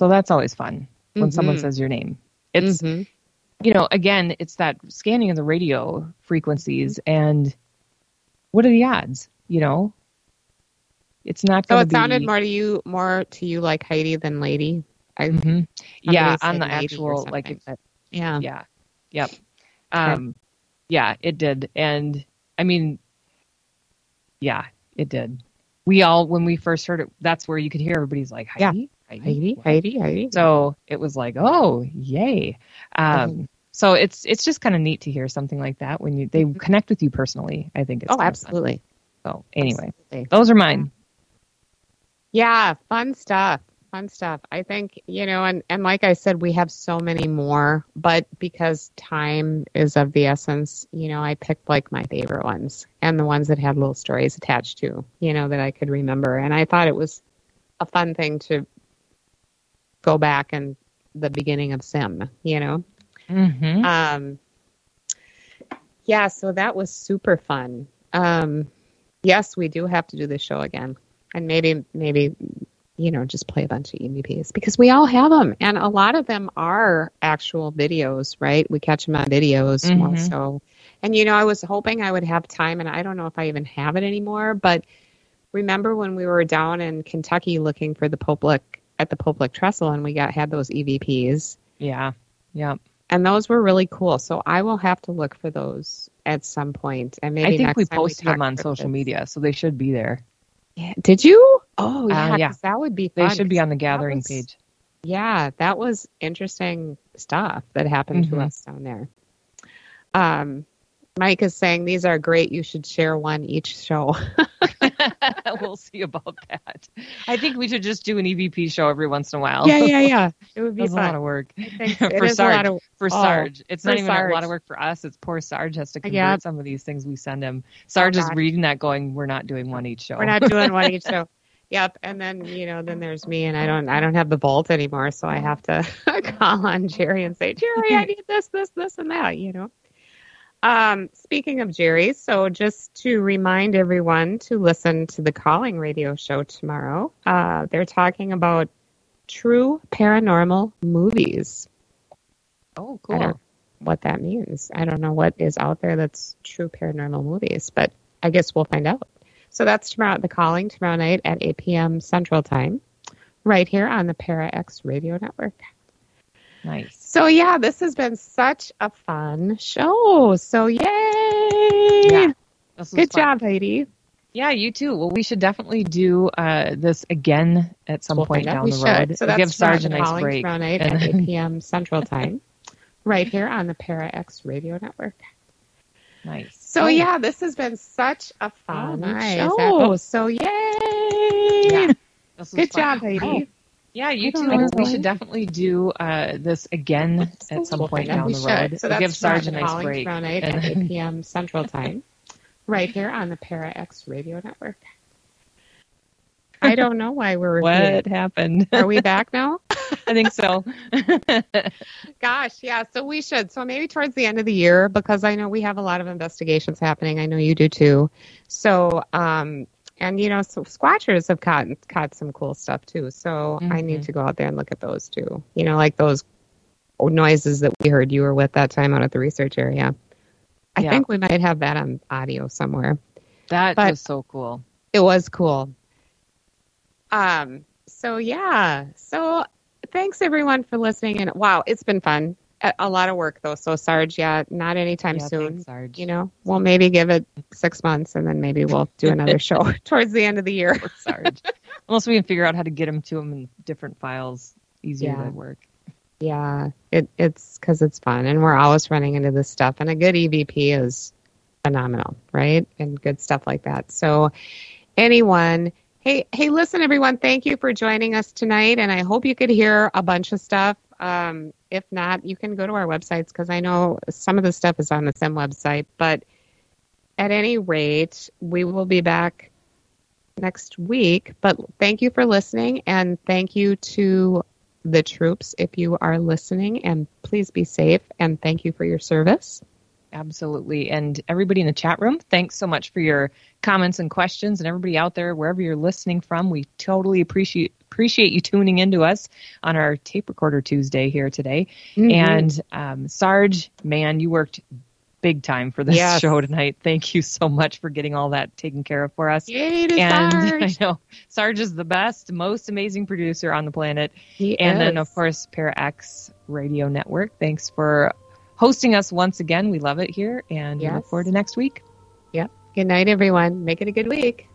So that's always fun when someone Mhm. says your name. It's Mhm. you know, again, it's that scanning of the radio frequencies and what are the odds? You know, it's not going it to be. sounded more to you, more to you like Heidi than Lady. I, Mhm. somebody Yeah, on the actual like, it- yeah. yeah, yep, um, yeah, it did, and I mean, yeah, it did. We all, when we first heard it, that's where you could hear everybody's like, Yeah. Heidi, Heidi? Heidi. So it was like, oh, yay. Um, So it's it's just kind of neat to hear something like that when you they connect with you personally. I think. It's oh, of fun. absolutely. So anyway, Absolutely. those are mine. Yeah, fun stuff. Fun stuff. I think, you know, and, and like I said, we have so many more, but because time is of the essence, you know, I picked like my favorite ones and the ones that had little stories attached to, you know, that I could remember. And I thought it was a fun thing to go back and the beginning of Sim, you know? Mm-hmm. Um, yeah, so that was super fun. Um, yes, we do have to do this show again, and maybe maybe you know just play a bunch of EVPs because we all have them, and a lot of them are actual videos, right? We catch them on videos Mhm. so. And you know, I was hoping I would have time, and I don't know if I even have it anymore, but remember when we were down in Kentucky looking for the Pope Lick at the Pope Lick Trestle, and we got had those EVPs Yeah. Yeah. and those were really cool. So I will have to look for those at some point. and maybe I think we posted talk them on social media, so they should be there. Yeah. Did you? Oh Uh, yeah, yeah. 'cause that would be They should be on the gathering was- page. Yeah, that was interesting stuff that happened Mhm. to us down there. Um, Mike is saying these are great. You should share one each show. we'll see about that. I think we should just do an EVP show every once in a while. yeah, yeah, yeah. It would be That's a lot of work for Sarge. of- for oh, Sarge, it's for not even a lot of work for us. It's poor Sarge has to convert Yeah. some of these things we send him. Oh, Sarge is reading that, going, "We're not doing one each show. We're not doing one each show. Yep, and then you know, then there's me, and I don't, I don't have the vault anymore, so I have to call on Jerry and say, Jerry, I need this, this, this, and that. You know. Um, speaking of Jerry, so just to remind everyone to listen to the Calling Radio show tomorrow. Uh, they're talking about true paranormal movies. oh, I don't cool. what that means. I don't know what is out there that's true paranormal movies, but I guess we'll find out. So that's tomorrow at the calling tomorrow night at 8 p.m. Central Time, right here on the Para X Radio Network. Nice. So yeah, this has been such a fun show. So yay! Yeah, Good fun. job, Heidi. Yeah, you too. Well, we should definitely do uh, this again at some We'll point down the should. road. So We'll that's give Sarge a nice break. tomorrow night And- at 8 p.m. Central Time, right here on the Para X Radio Network. nice. So Oh, yeah, this has been such a fun nice. show. Oh. So yay! Yeah, Good fun. job, Heidi. Oh, Yeah, you I don't too. know. We should definitely do uh, this again at some point find out. down We the should. road. So that's give Sarge a tomorrow, nice calling break. tomorrow night at 8 p.m. Central Time, right here on the Para X Radio Network. I don't know why we're what repeating. happened? Are we back now? I think so. Gosh, yeah. So we should. So maybe towards the end of the year, because I know we have a lot of investigations happening. I know you do too. So, um, and you know, so Squatchers have caught caught some cool stuff too. So I need Mhm. to go out there and look at those too. You know, like those noises that we heard you were with that time out at the research area. I Yeah. think we might have that on audio somewhere. that But- was so cool. It was cool. Um. So yeah. So thanks everyone for listening. And wow, it's been fun. A, lot of work though. So Sarge, yeah, not anytime Yeah, soon. thanks, Sarge. You know, we'll maybe give it six months, and then maybe we'll do another show towards the end of the year. Poor Sarge. Unless we can figure out how to get them to them in different files, easier Yeah. to work. Yeah, it, it's because it's fun, and we're always running into this stuff. And a good EVP is phenomenal, right? And good stuff like that. So, anyone, hey, hey, listen, everyone, thank you for joining us tonight, and I hope you could hear a bunch of stuff. Um, if not, you can go to our websites because I know some of the stuff is on the SIM website. But at any rate, we will be back next week. But thank you for listening, and thank you to the troops if you are listening. And please be safe, and thank you for your service. Absolutely. And everybody in the chat room, thanks so much for your comments and questions. And everybody out there, wherever you're listening from, we totally appreciate appreciate you tuning into us on our tape recorder Tuesday here today. Mhm. And um, Sarge, man, you worked big time for this Yes. show tonight. Thank you so much for getting all that taken care of for us. Yay to and Sarge. I know Sarge is the best, most amazing producer on the planet. He and then, of course, Para X Radio Network. Thanks for hosting us once again. We love it here, and we look forward to next week. Yep. Good night, everyone. Make it a good week.